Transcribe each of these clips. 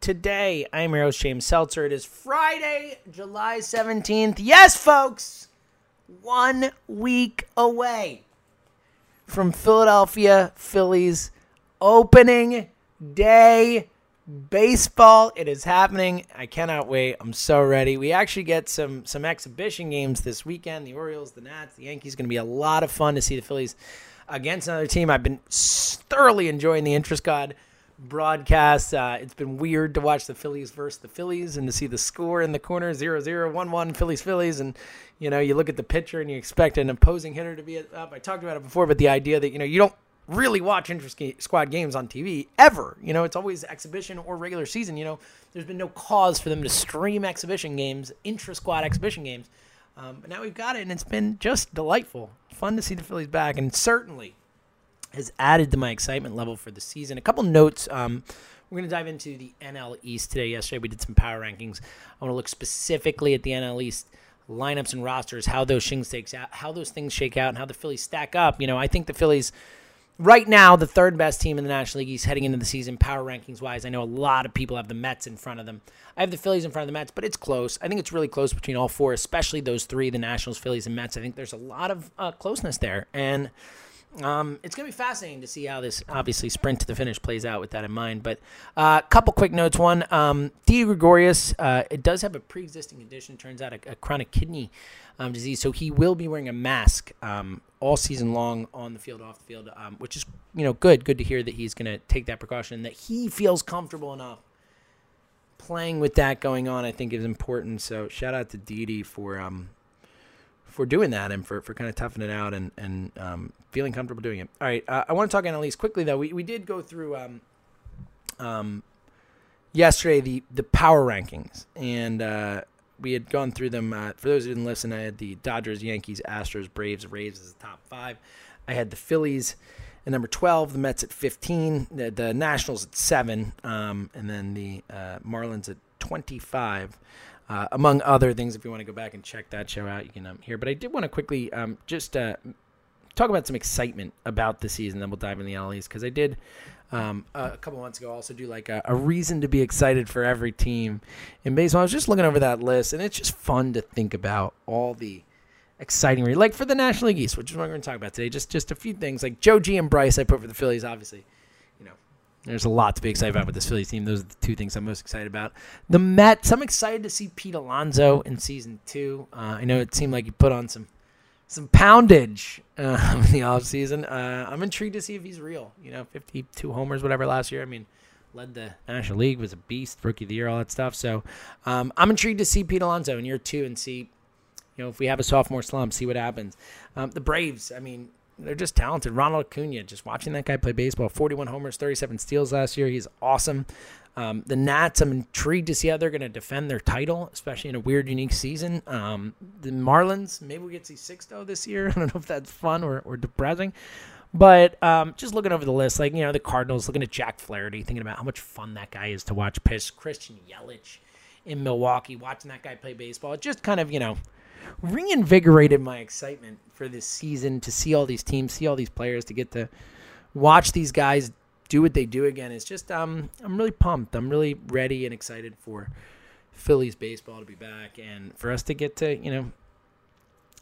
today. I'm your host, James Seltzer. It is Friday, July 17th. Yes, folks, one week away from Philadelphia Phillies opening day baseball. It is happening. I cannot wait. I'm so ready. We actually get some some exhibition games this weekend. The Orioles, the Nats, the Yankees. Going to be a lot of fun to see the Phillies against another team. I've been thoroughly enjoying the intra squad broadcast. Uh, it's been weird to watch the Phillies versus the Phillies and to see the score in the corner 0 0 1 1 Phillies Phillies. And, you know, you look at the pitcher and you expect an opposing hitter to be up. I talked about it before, but the idea that, you know, you don't really watch intra squad games on TV ever. You know, it's always exhibition or regular season. You know, there's been no cause for them to stream exhibition games, intra squad exhibition games. Um, but now we've got it, and it's been just delightful. Fun to see the Phillies back, and certainly has added to my excitement level for the season. A couple notes. Um, we're going to dive into the NL East today. Yesterday we did some power rankings. I want to look specifically at the NL East lineups and rosters, how those things shake out, how those things shake out, and how the Phillies stack up. You know, I think the Phillies right now the third best team in the National League East heading into the season power rankings wise. I know a lot of people have the Mets in front of them. I have the Phillies in front of the Mets, but it's close. I think it's really close between all four, especially those three, the Nationals, Phillies, and Mets. I think there's a lot of uh, closeness there, and um, it's going to be fascinating to see how this obviously sprint to the finish plays out with that in mind. But a uh, couple quick notes. One, um, Gregorius, uh, it does have a pre existing condition, turns out a, a chronic kidney um, disease. So he will be wearing a mask um, all season long on the field, off the field, um, which is you know good. Good to hear that he's going to take that precaution, that he feels comfortable enough playing with that going on. I think is important. So shout out to Didi for um, for doing that and for, for kind of toughing it out and, and um, feeling comfortable doing it. All right, uh, I want to talk NL quickly though. We, we did go through um, um, yesterday the the power rankings and uh, we had gone through them. Uh, for those who didn't listen, I had the Dodgers, Yankees, Astros, Braves, Rays as the top five. I had the Phillies at number 12, the Mets at 15, the, the Nationals at 7, um, and then the uh, Marlins at 25 uh, among other things. If you want to go back and check that show out, you can um, hear. But I did want to quickly um, just uh, talk about some excitement about the season. Then we'll dive in the LEs because I did um, a couple months ago also do like a, a, reason to be excited for every team in baseball. I was just looking over that list, and it's just fun to think about all the exciting, like for the National League East, which is what we're going to talk about today. Just just a few things like Joe G and Bryce. I put for the Phillies, obviously there's a lot to be excited about with this Phillies team. Those are the two things I'm most excited about. The Mets. I'm excited to see Pete Alonso in season two. Uh, I know it seemed like he put on some some poundage uh, in the offseason. Uh, I'm intrigued to see if he's real. You know, 52 homers, whatever, last year. I mean, led the National League, was a beast, rookie of the year, all that stuff. So um, I'm intrigued to see Pete Alonso in year two and see, you know, if we have a sophomore slump, see what happens. Um, the Braves. I mean, they're just talented. Ronald Acuna, just watching that guy play baseball, 41 homers, 37 steals last year. He's awesome. Um, the Nats, I'm intrigued to see how they're going to defend their title, especially in a weird, unique season. Um, the Marlins, maybe we get to see Sixto this year. I don't know if that's fun or, or depressing. But um, just looking over the list, like, you know, the Cardinals, looking at Jack Flaherty, thinking about how much fun that guy is to watch pitch. Christian Yelich in Milwaukee, watching that guy play baseball. It just kind of, you know, reinvigorated my excitement for this season to see all these teams, see all these players, to get to watch these guys do what they do again. It's just um, I'm really pumped. I'm really ready and excited for Phillies baseball to be back and for us to get to you know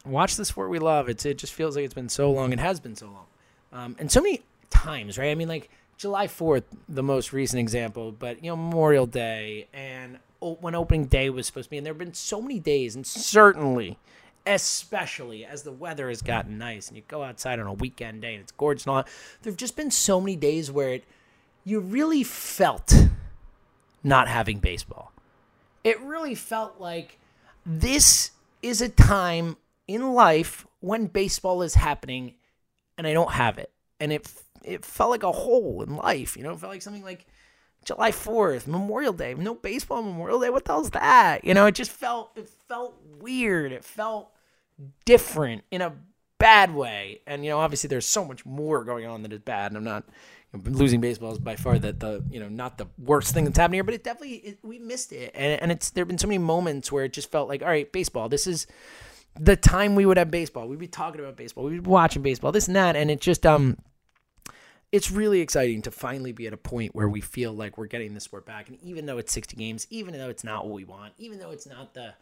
watch the sport we love. It's it just feels like it's been so long. It has been so long, um, and so many times, right? I mean, like July 4th, the most recent example, but you know Memorial Day and when opening day was supposed to be, and there have been so many days, and certainly especially as the weather has gotten nice and you go outside on a weekend day and it's gorgeous and all. There've just been so many days where it you really felt not having baseball. It really felt like this is a time in life when baseball is happening and I don't have it. And it it felt like a hole in life, you know, it felt like something like July 4th, Memorial Day, no baseball Memorial Day. What the hell's that? You know, it just felt it felt weird. It felt different in a bad way. And you know, obviously there's so much more going on that is bad. And I'm not you know, losing baseball is by far the, the you know not the worst thing that's happening here, but it definitely it, we missed it. And and it's there've been so many moments where it just felt like, all right, baseball. This is the time we would have baseball. We'd be talking about baseball. We'd be watching baseball. This and that. And it just um it's really exciting to finally be at a point where we feel like we're getting the sport back. And even though it's 60 games, even though it's not what we want, even though it's not the,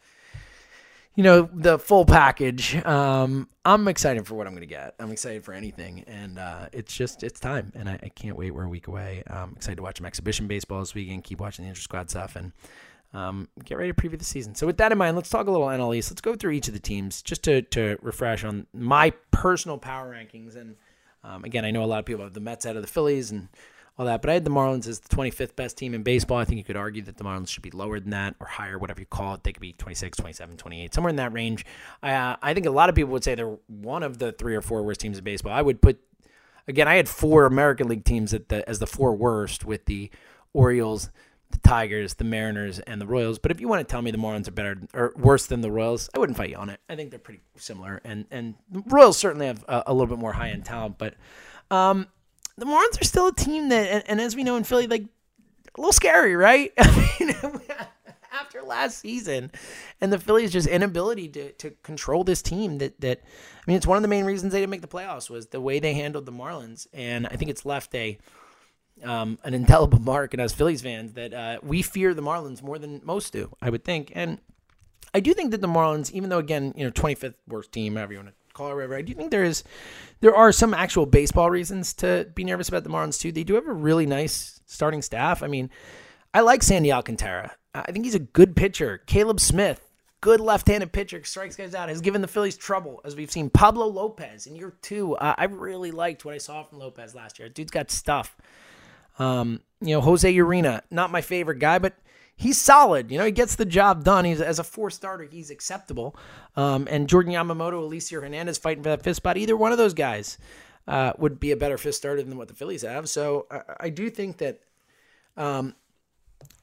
you know, the full package, um, I'm excited for what I'm to get. I'm excited for anything. And uh, it's just, it's time. And I, I, can't wait. We're a week away. I'm excited to watch some exhibition baseball this weekend, keep watching the inter squad stuff, and um, get ready to preview the season. So, with that in mind, let's talk a little NL East. Let's go through each of the teams just to, to refresh on my personal power rankings and, um, again, I know a lot of people have the Mets out of the Phillies and all that, but I had the Marlins as the 25th best team in baseball. I think you could argue that the Marlins should be lower than that or higher, whatever you call it. They could be 26, 27, 28, somewhere in that range. Uh, I think a lot of people would say they're one of the three or four worst teams in baseball. I would put, again, I had four American League teams at the, as the four worst with the Orioles, the Tigers, the Mariners, and the Royals. But if you want to tell me the Marlins are better or worse than the Royals, I wouldn't fight you on it. I think they're pretty similar, and and the Royals certainly have a, a little bit more high end talent. But um, the Marlins are still a team that, and, and, as we know in Philly, like a little scary, right? I mean, after last season, and the Phillies' just inability to to control this team. That that I mean, it's one of the main reasons they didn't make the playoffs was the way they handled the Marlins, and I think it's left a um, an indelible mark in us Phillies fans that uh, we fear the Marlins more than most do, I would think. And I do think that the Marlins, even though again, you know, 25th worst team, however you want to call it, whatever, I do think there is, there are some actual baseball reasons to be nervous about the Marlins too. They do have a really nice starting staff. I mean, I like Sandy Alcantara. I think he's a good pitcher. Caleb Smith, good left-handed pitcher, strikes guys out, has given the Phillies trouble, as we've seen. Pablo Lopez in year two, uh, I really liked what I saw from Lopez last year. Dude's got stuff. Um, you know, Jose Urena, not my favorite guy, but he's solid. You know, he gets the job done. He's as a four starter, he's acceptable. Um, and Jordan Yamamoto, Elieser Hernandez fighting for that fifth spot. Either one of those guys uh, would be a better fifth starter than what the Phillies have. So I, I do think that. Um,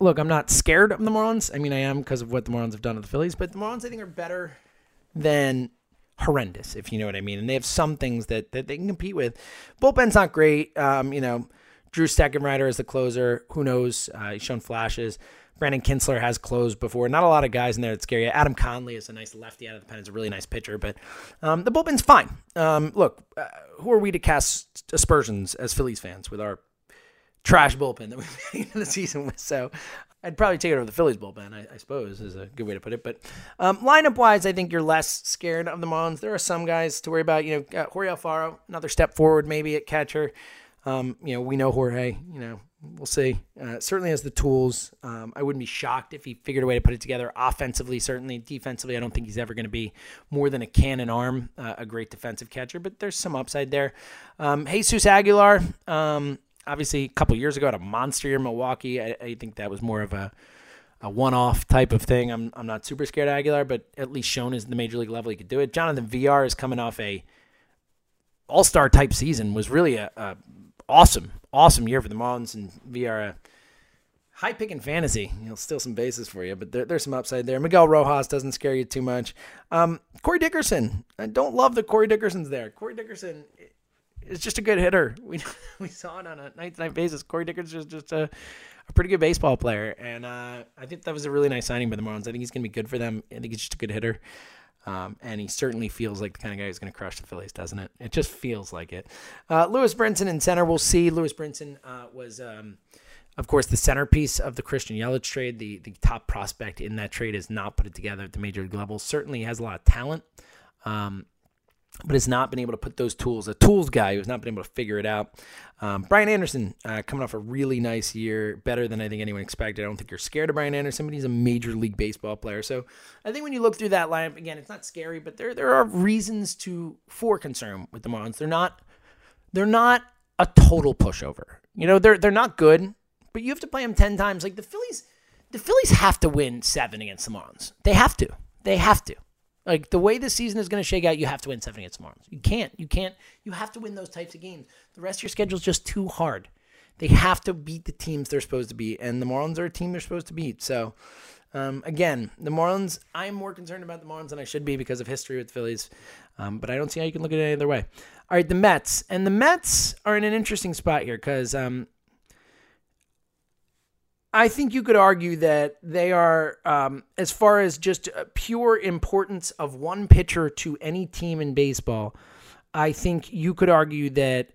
look, I'm not scared of the Marlins. I mean, I am because of what the Marlins have done to the Phillies, but the Marlins I think are better than horrendous, if you know what I mean. And they have some things that, that they can compete with. Bullpen's not great. Um, you know, Drew Steckenrider is the closer. Who knows? Uh, he's shown flashes. Brandon Kintzler has closed before. Not a lot of guys in there that scare you. Adam Conley is a nice lefty out of the pen. He's a really nice pitcher, but um, the bullpen's fine. Um, look, uh, who are we to cast aspersions as Phillies fans with our trash bullpen that we made in the season with? So I'd probably take it over the Phillies bullpen, I, I, suppose, is a good way to put it. But um, lineup wise, I think you're less scared of the Marlins. There are some guys to worry about. You know, uh, Jorge Alfaro, another step forward maybe at catcher. Um, you know, we know Jorge. You know, we'll see. Uh, certainly has the tools. Um, I wouldn't be shocked if he figured a way to put it together offensively. Certainly, defensively, I don't think he's ever going to be more than a cannon arm, uh, a great defensive catcher. But there's some upside there. Um, Jesus Aguilar, um, obviously, a couple years ago, had a monster year in Milwaukee. I, I think that was more of a a one-off type of thing. I'm I'm not super scared of Aguilar, but at least shown as the major league level he could do it. Jonathan Villar is coming off a all-star type season. Was really a, a awesome, awesome year for the Marlins and via high pick in fantasy. You know, still some bases for you, but there, there's some upside there. Miguel Rojas doesn't scare you too much. Um, Corey Dickerson, I don't love the Corey Dickerson's there. Corey Dickerson is just a good hitter. We we saw it on a night to night basis. Corey Dickerson is just a, a pretty good baseball player, and uh, I think that was a really nice signing by the Marlins. I think he's going to be good for them. I think he's just a good hitter. Um, and he certainly feels like the kind of guy who's going to crush the Phillies, doesn't it? It just feels like it. Uh, Lewis Brinson in center, we'll see. Lewis Brinson uh, was, um, of course, the centerpiece of the Christian Yelich trade. The the top prospect in that trade is not put it together at the major league level. Certainly has a lot of talent. Um, but has not been able to put those tools, a tools guy who has not been able to figure it out. Um, Brian Anderson uh, coming off a really nice year, better than I think anyone expected. I don't think you're scared of Brian Anderson, but he's a major league baseball player. So I think when you look through that lineup, again, it's not scary, but there there are reasons to for concern with the Marlins. They're not they're not a total pushover. You know, they're they're not good, but you have to play them ten times. Like the Phillies, the Phillies have to win seven against the Marlins. They have to. They have to. Like the way this season is going to shake out, you have to win seven against the Marlins. You can't. You can't. You have to win those types of games. The rest of your schedule is just too hard. They have to beat the teams they're supposed to beat, and the Marlins are a team they're supposed to beat. So, um, again, the Marlins. I'm more concerned about the Marlins than I should be because of history with the Phillies, um, but I don't see how you can look at it any other way. All right, the Mets, and the Mets are in an interesting spot here because um, I think you could argue that they are, um, as far as just pure importance of one pitcher to any team in baseball, I think you could argue that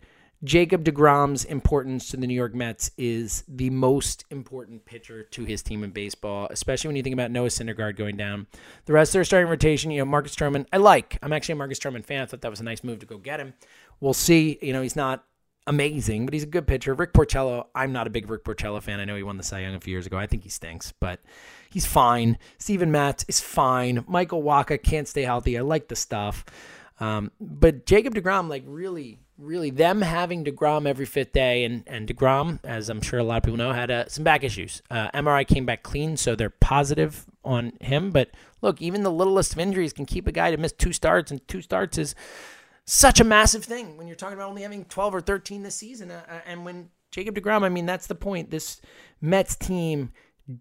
Jacob DeGrom's importance to the New York Mets is the most important pitcher to his team in baseball, especially when you think about Noah Syndergaard going down. The rest of their starting rotation, you know, Marcus Stroman, I like. I'm actually a Marcus Stroman fan. I thought that was a nice move to go get him. We'll see. You know, he's not amazing, but he's a good pitcher. Rick Porcello, I'm not a big Rick Porcello fan. I know he won the Cy Young a few years ago. I think he stinks, but he's fine. Steven Matz is fine. Michael Wacha can't stay healthy. I like the stuff. Um, but Jacob DeGrom, like really, really, them having DeGrom every fifth day, and, and DeGrom, as I'm sure a lot of people know, had uh, some back issues. Uh, MRI came back clean, so they're positive on him. But look, even the littlest of injuries can keep a guy to miss two starts, and two starts is such a massive thing when you're talking about only having 12 or 13 this season. Uh, uh and when Jacob DeGrom, I mean, that's the point. This Mets team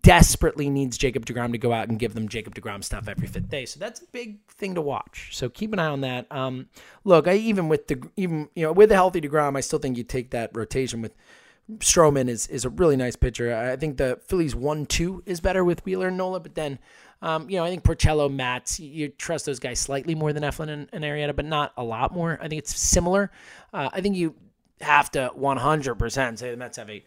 desperately needs Jacob DeGrom to go out and give them Jacob DeGrom stuff every fifth day. So that's a big thing to watch. So keep an eye on that. Um, look, I even with the even you know with the healthy DeGrom, I still think you take that rotation with Stroman is is a really nice pitcher. I think the Phillies one two is better with Wheeler and Nola, but then um, you know, I think Porcello, Matz, you trust those guys slightly more than Eflin and, and Arrieta, but not a lot more. I think it's similar. Uh, I think you have to 100% say the Mets have a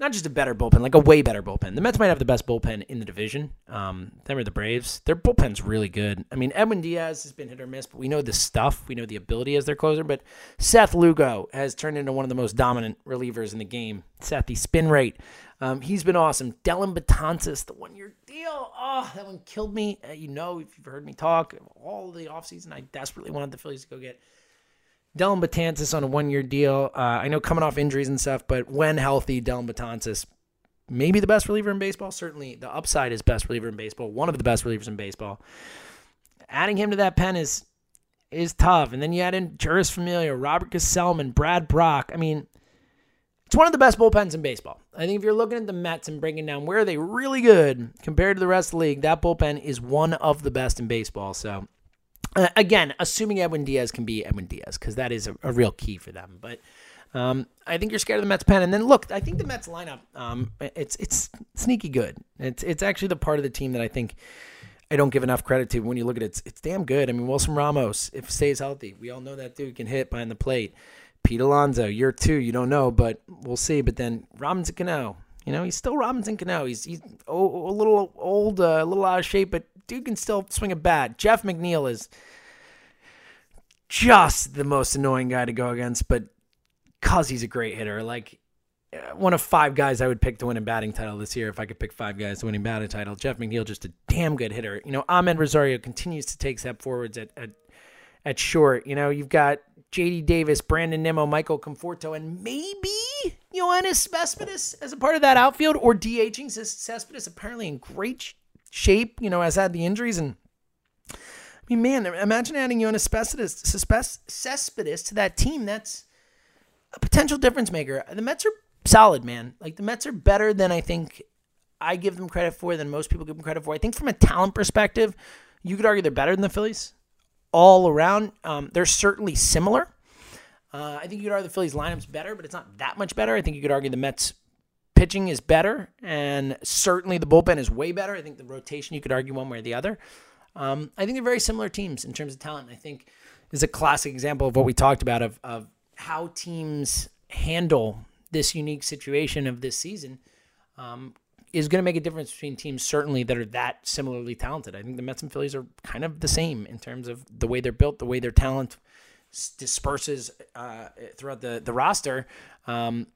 not just a better bullpen, like a way better bullpen. The Mets might have the best bullpen in the division. Um, them are the Braves. Their bullpen's really good. I mean, Edwin Diaz has been hit or miss, but we know the stuff. We know the ability as their closer. But Seth Lugo has turned into one of the most dominant relievers in the game. Seth, the spin rate. Um, he's been awesome. Dellin Betances, the one year deal. Oh, that one killed me. Uh, you know, if you've heard me talk all the offseason, I desperately wanted the Phillies to go get Dellin Betances on a one year deal. Uh, I know coming off injuries and stuff, but when healthy, Dellin Betances, maybe the best reliever in baseball. Certainly, the upside is best reliever in baseball. One of the best relievers in baseball. Adding him to that pen is is tough. And then you add in Jeurys Familia, Robert Gsellman, Brad Brach. I mean, it's one of the best bullpens in baseball. I think if you're looking at the Mets and breaking down where are they really good compared to the rest of the league, that bullpen is one of the best in baseball. So uh, again, assuming Edwin Diaz can be Edwin Diaz, because that is a, a, real key for them. But um, I think you're scared of the Mets pen. And then look, I think the Mets lineup, um, it's it's sneaky good. It's it's actually the part of the team that I think I don't give enough credit to. When you look at it, it's, it's damn good. I mean, Wilson Ramos, if stays healthy, we all know that dude can hit behind the plate. Pete Alonso, year two, you don't know, but we'll see. But then Robinson Cano, you know, he's still Robinson Cano. He's he's a little old, uh, a little out of shape, but dude can still swing a bat. Jeff McNeil is just the most annoying guy to go against, but cause he's a great hitter, like uh, one of five guys I would pick to win a batting title this year if I could pick five guys to win a batting title. Jeff McNeil just a damn good hitter. You know, Amed Rosario continues to take step forwards at at, at short. You know, you've got J.D. Davis, Brandon Nimmo, Michael Conforto, and maybe Yoenis Cespedes as a part of that outfield or DHing Cespedes apparently in great shape, you know, has had the injuries. And I mean, man, imagine adding Cespedes, Cespedes to that team. That's a potential difference maker. The Mets are solid, man. Like the Mets are better than I think I give them credit for, than most people give them credit for. I think from a talent perspective, you could argue they're better than the Phillies all around. Um, they're certainly similar. Uh, I think you could argue the Phillies lineup's better, but it's not that much better. I think you could argue the Mets pitching is better, and certainly the bullpen is way better. I think the rotation you could argue one way or the other. Um, I think they're very similar teams in terms of talent. I think is a classic example of what we talked about of of how teams handle this unique situation of this season. Um, is going to make a difference between teams certainly that are that similarly talented. I think the Mets and Phillies are kind of the same in terms of the way they're built, the way their talent disperses uh, throughout the the roster. Um,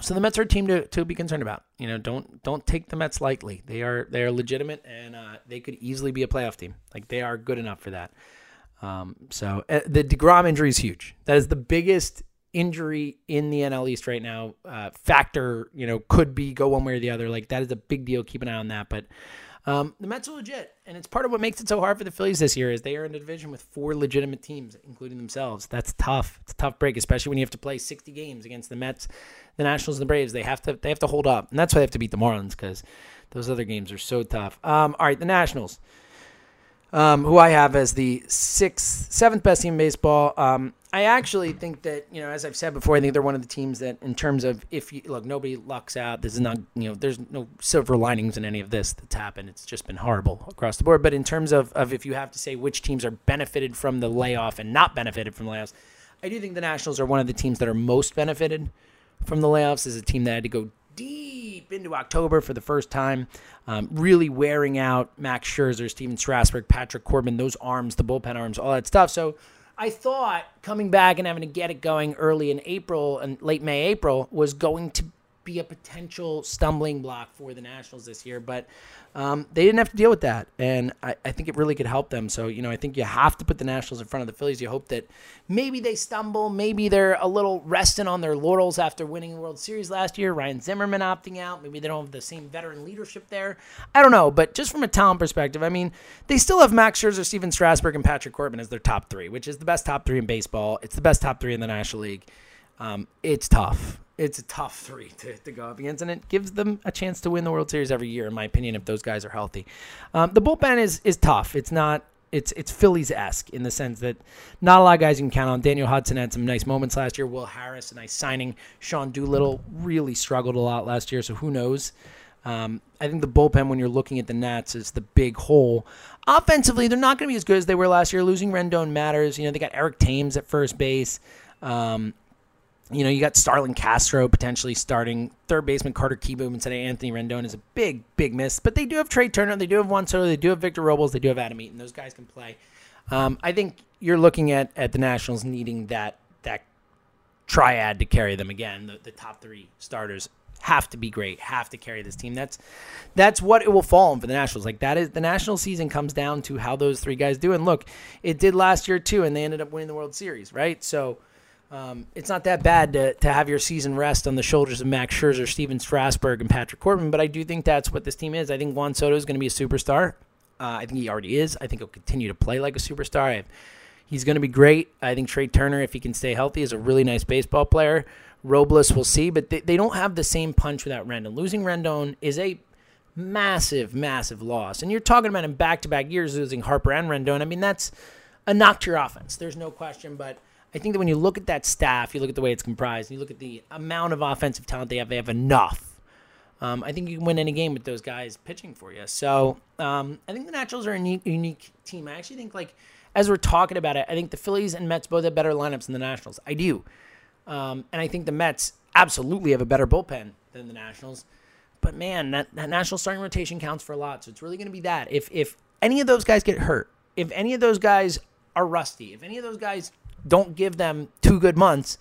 so the Mets are a team to, to be concerned about. You know, don't don't take the Mets lightly. They are they are legitimate, and uh, they could easily be a playoff team. Like they are good enough for that. Um, so uh, the Degrom injury is huge. That is the biggest injury in the NL East right now. Uh, factor, you know, could be go one way or the other. Like that is a big deal. Keep an eye on that. But um, the Mets are legit, and it's part of what makes it so hard for the Phillies this year is they are in a division with four legitimate teams, including themselves. That's tough. It's a tough break, especially when you have to play 60 games against the Mets, the Nationals, and the Braves. They have to they have to hold up, and that's why they have to beat the Marlins because those other games are so tough. Um, all right, the Nationals um, who I have as the sixth, seventh best team in baseball. Um, I actually think that you know, as I've said before, I think they're one of the teams that, in terms of if you look, nobody lucks out. This is not, you know, there's no silver linings in any of this that's happened. It's just been horrible across the board. But in terms of, of if you have to say which teams are benefited from the layoff and not benefited from layoffs, I do think the Nationals are one of the teams that are most benefited from the layoffs. Is a team that had to go deep into October for the first time, um, really wearing out Max Scherzer, Stephen Strasburg, Patrick Corbin, those arms, the bullpen arms, all that stuff. So I thought coming back and having to get it going early in April and late May, April was going to be a potential stumbling block for the Nationals this year, but um, they didn't have to deal with that, and I, I, think it really could help them. So you know, I think you have to put the Nationals in front of the Phillies. You hope that maybe they stumble, maybe they're a little resting on their laurels after winning the World Series last year. Ryan Zimmerman opting out, maybe they don't have the same veteran leadership there. I don't know, but just from a talent perspective, I mean, they still have Max Scherzer, Stephen Strasburg, and Patrick Corbin as their top three, which is the best top three in baseball. It's the best top three in the National League. Um, it's tough it's a tough three to, to go up against, and it gives them a chance to win the World Series every year, in my opinion, if those guys are healthy. Um, the bullpen is is tough. It's not. It's it's Phillies esque in the sense that not a lot of guys you can count on. Daniel Hudson had some nice moments last year. Will Harris, a nice signing. Sean Doolittle really struggled a lot last year, so who knows? Um, I think the bullpen, when you're looking at the Nats, is the big hole. Offensively, they're not going to be as good as they were last year. Losing Rendon matters. You know, they got Eric Thames at first base. Um, you know, you got Starlin Castro potentially starting third baseman Carter Kieboom instead of Anthony Rendon is a big, big miss. But they do have Trea Turner, they do have Juan Soto, they do have Victor Robles, they do have Adam Eaton. Those guys can play. Um, I think you're looking at at the Nationals needing that that triad to carry them again. The, the top three starters have to be great, have to carry this team. That's that's what it will fall on for the Nationals. Like that is the national season comes down to how those three guys do. And look, it did last year too, and they ended up winning the World Series, right? So um, it's not that bad to, to have your season rest on the shoulders of Max Scherzer, Stephen Strasburg, and Patrick Corbin, but I do think that's what this team is. I think Juan Soto is going to be a superstar. Uh, I think he already is. I think he'll continue to play like a superstar. Have, he's going to be great. I think Trea Turner, if he can stay healthy, is a really nice baseball player. Robles, we'll see, but they, they don't have the same punch without Rendon. Losing Rendon is a massive, massive loss. And you're talking about in back to back years losing Harper and Rendon. I mean, that's a knock to your offense. There's no question, but I think that when you look at that staff, you look at the way it's comprised, and you look at the amount of offensive talent they have, they have enough. Um, I think you can win any game with those guys pitching for you. So um, I think the Nationals are a unique, unique team. I actually think, like, as we're talking about it, I think the Phillies and Mets both have better lineups than the Nationals. I do. Um, and I think the Mets absolutely have a better bullpen than the Nationals. But man, that, that national starting rotation counts for a lot. So it's really going to be that. If if any of those guys get hurt, if any of those guys are rusty, if any of those guys don't give them two good months,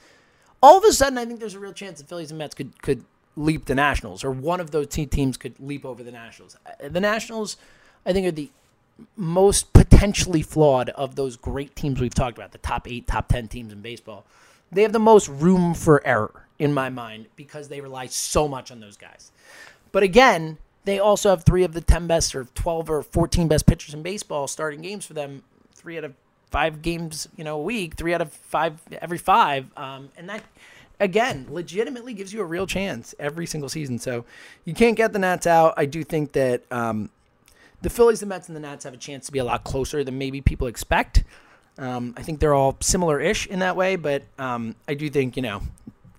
all of a sudden I think there's a real chance the Phillies and Mets could could leap the Nationals, or one of those teams could leap over the Nationals. Uh, the Nationals, I think, are the most potentially flawed of those great teams we've talked about, the top eight, top ten teams in baseball. They have the most room for error in my mind because they rely so much on those guys. But again, they also have three of the 10 best or 12 or 14 best pitchers in baseball starting games for them, three out of five games, you know, a week, three out of five every five, um, and that again legitimately gives you a real chance every single season. So you can't get the Nats out. I do think that um, the Phillies, the Mets, and the Nats have a chance to be a lot closer than maybe people expect. Um, I think they're all similar-ish in that way, but um, I do think you know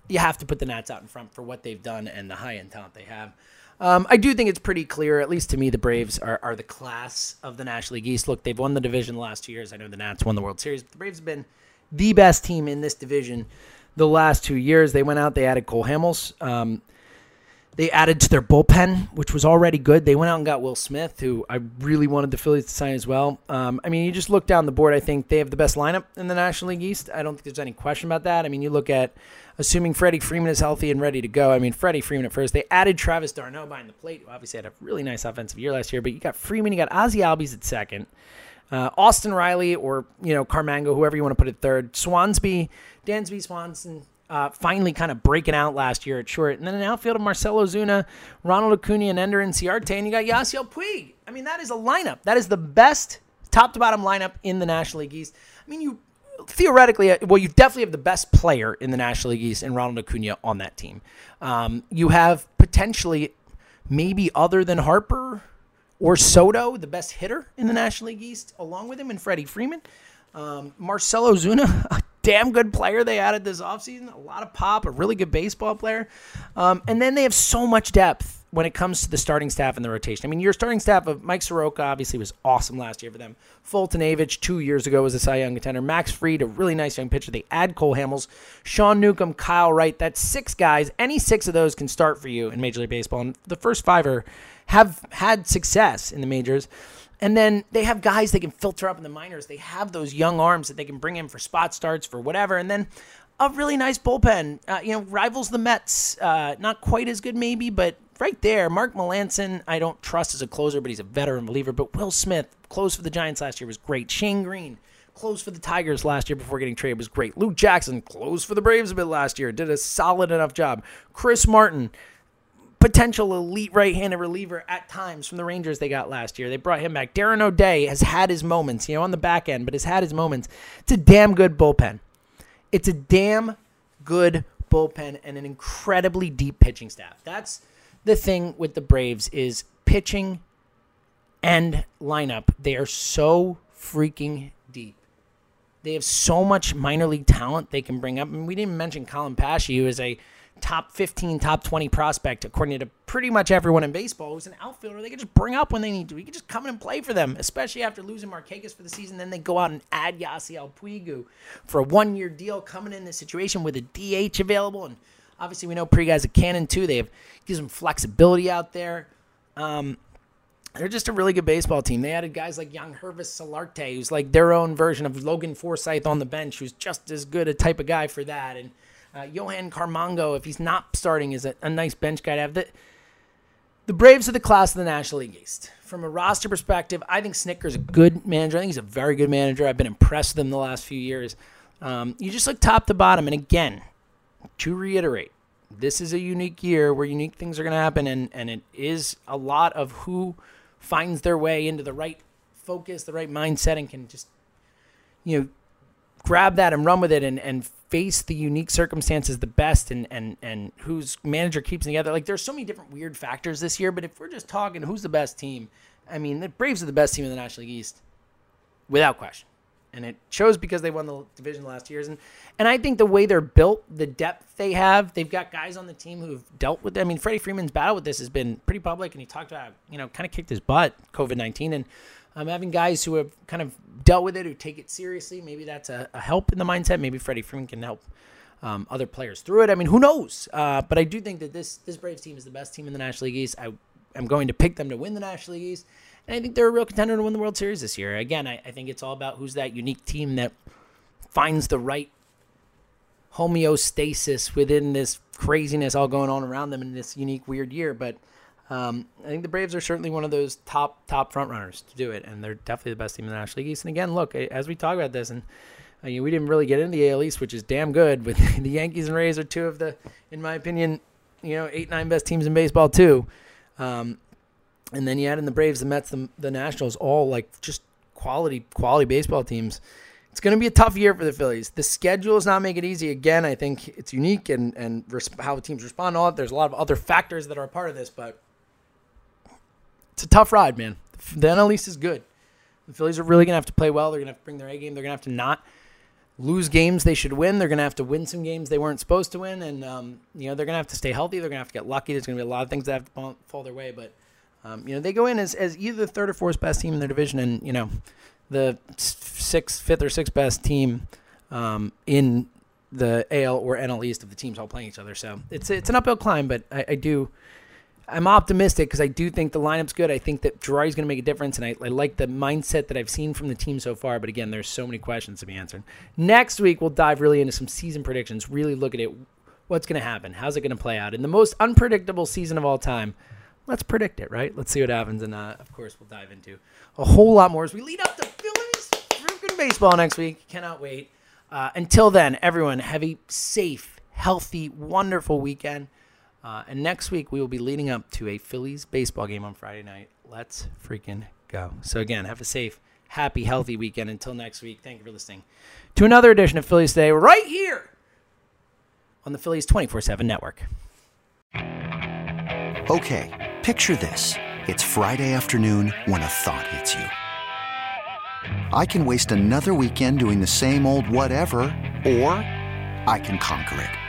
you have to put the Nats out in front for what they've done and the high-end talent they have. Um, I do think it's pretty clear, at least to me, the Braves are, are the class of the National League East. Look, they've won the division the last two years. I know the Nats won the World Series, but the Braves have been the best team in this division the last two years. They went out, they added Cole Hamels. Um, They added to their bullpen, which was already good. They went out and got Will Smith, who I really wanted the Phillies to sign as well. Um, I mean, you just look down the board. I think they have the best lineup in the National League East. I don't think there's any question about that. I mean, you look at assuming Freddie Freeman is healthy and ready to go. I mean, Freddie Freeman at first. They added Travis d'Arnaud behind the plate, who obviously had a really nice offensive year last year. But you got Freeman, you got Ozzy Albies at second. Uh, Austin Riley or you know Camargo, whoever you want to put it third. Swansby, Dansby Swanson, uh, finally kind of breaking out last year at short. And then an outfield of Marcell Ozuna, Ronald Acuna, and Ender Inciarte. And you got Yasiel Puig. I mean, that is a lineup. That is the best top to bottom lineup in the National League East. I mean, you theoretically, uh, well, you definitely have the best player in the National League East in Ronald Acuna on that team. Um, you have potentially, maybe other than Harper or Soto, the best hitter in the National League East, along with him and Freddie Freeman. Um, Marcell Ozuna, a damn good player they added this offseason. A lot of pop, a really good baseball player. Um, and then they have so much depth when it comes to the starting staff and the rotation. I mean, your starting staff of Mike Soroka obviously was awesome last year for them. Foltynewicz two years ago was a Cy Young contender. Max Fried, a really nice young pitcher. They add Cole Hamels, Sean Newcomb, Kyle Wright. That's six guys. Any six of those can start for you in Major League Baseball. And the first five are, have had success in the majors. And then they have guys they can filter up in the minors. They have those young arms that they can bring in for spot starts, for whatever. And then a really nice bullpen. Uh, you know, rivals the Mets. Uh, not quite as good, maybe, but right there. Mark Melancon, I don't trust as a closer, but he's a veteran reliever. But Will Smith, closed for the Giants last year, was great. Shane Greene, closed for the Tigers last year before getting traded, was great. Luke Jackson, closed for the Braves a bit last year, did a solid enough job. Chris Martin, potential elite right-handed reliever at times from the Rangers they got last year. They brought him back. Darren O'Day has had his moments, you know, on the back end, but has had his moments. It's a damn good bullpen. It's a damn good bullpen and an incredibly deep pitching staff. That's the thing with the Braves is pitching and lineup. They are so freaking deep. They have so much minor league talent they can bring up. And we didn't mention Colin Pashy, who is a top 15, top 20 prospect, according to pretty much everyone in baseball who's an outfielder. They can just bring up when they need to. We can just come in and play for them, especially after losing Markakis for the season. Then they go out and add Yasiel Puig for a one year deal coming in this situation with a DH available. And obviously, we know Puig has a cannon too. They have gives them flexibility out there. Um, they're just a really good baseball team. They added guys like Yangervis Solarte, who's like their own version of Logan Forsythe on the bench, who's just as good a type of guy for that. And uh, Johan Camargo, if he's not starting, is a, a nice bench guy to have. The, the Braves are the class of the National League East. From a roster perspective, I think Snitker's a good manager. I think he's a very good manager. I've been impressed with him the last few years. Um, you just look top to bottom. And again, to reiterate, this is a unique year where unique things are going to happen. And, and it is a lot of who finds their way into the right focus, the right mindset, and can just, you know, grab that and run with it and, and face the unique circumstances the best and, and, and whose manager keeps together. Like there's so many different weird factors this year, but if we're just talking who's the best team, I mean, the Braves are the best team in the National League East without question. And it shows because they won the division last years. And and I think the way they're built, the depth they have, they've got guys on the team who've dealt with it. I mean, Freddie Freeman's battle with this has been pretty public, and he talked about, you know, kind of kicked his butt, COVID 19. And um, having guys who have kind of dealt with it, who take it seriously, maybe that's a, a help in the mindset. Maybe Freddie Freeman can help um, other players through it. I mean, who knows? Uh, but I do think that this this Braves team is the best team in the National League East. I am going to pick them to win the National League East, and I think they're a real contender to win the World Series this year. Again, I, I think it's all about who's that unique team that finds the right homeostasis within this craziness all going on around them in this unique, weird year. But um, I think the Braves are certainly one of those top top front runners to do it, and they're definitely the best team in the National League East. And again, look as we talk about this, and uh, you know, we didn't really get into the AL East, which is damn good. With the Yankees and Rays are two of the, in my opinion, you know, eight nine best teams in baseball too. Um, and then you add in the Braves, the Mets, the, the Nationals, all like just quality quality baseball teams. It's going to be a tough year for the Phillies. The schedule does not make it easy. Again, I think it's unique and and resp- how teams respond to it. There's a lot of other factors that are a part of this, but it's a tough ride, man. The NL East is good. The Phillies are really going to have to play well. They're going to have to bring their A game. They're going to have to not lose games they should win. They're going to have to win some games they weren't supposed to win, and um, you know they're going to have to stay healthy. They're going to have to get lucky. There's going to be a lot of things that have to fall their way, but um, you know they go in as, as either the third or fourth best team in their division, and you know the sixth, fifth or sixth best team um, in the AL or NL East of the teams all playing each other. So it's it's an uphill climb, but I, I do I'm optimistic because I do think the lineup's good. I think that Girardi's going to make a difference, and I, I like the mindset that I've seen from the team so far. But again, there's so many questions to be answered. Next week, we'll dive really into some season predictions, really look at it. What's going to happen? How's it going to play out? In the most unpredictable season of all time, let's predict it, right? Let's see what happens. And uh, of course, we'll dive into a whole lot more as we lead up to Phillies freaking baseball next week. Cannot wait. Uh, until then, everyone, have a safe, healthy, wonderful weekend. Uh, and next week, we will be leading up to a Phillies baseball game on Friday night. Let's freaking go. So, again, have a safe, happy, healthy weekend. Until next week, thank you for listening to another edition of Phillies Today right here on the Phillies 24 7 network. Okay, picture this. It's Friday afternoon when a thought hits you. I can waste another weekend doing the same old whatever, or I can conquer it.